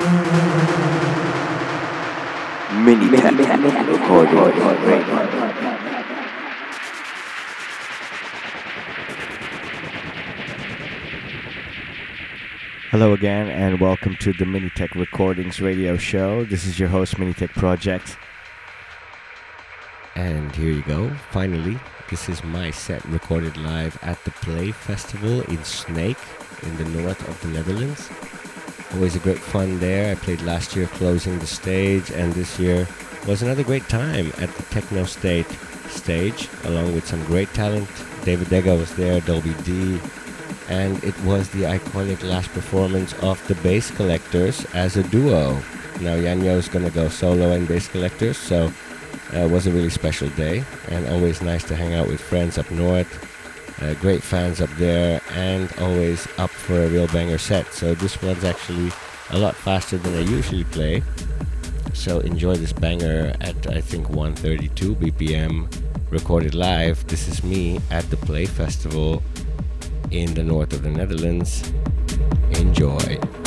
Mini Tech Recording. Hello again, and welcome to the Minitech Recordings radio show. This is your host, Minitech Project. And here you go, finally. This is my set recorded live at the Play Festival in Sneek in the north of the Netherlands. Always a great fun there. I played last year closing the stage, and this year was another great time at the Technostate stage, along with some great talent. David Dega was there, Dolby D, and it was the iconic last performance of the Bass Collectors as a duo. Now Yanyo's gonna go solo in Bass Collectors, so uh, it was a really special day, and always nice to hang out with friends up north. Uh, great fans up there, and always up for a real banger set. So this one's actually a lot faster than I usually play. So enjoy this banger at I think 132 BPM, recorded live. This is me at the Play Festival in the north of the Netherlands. Enjoy.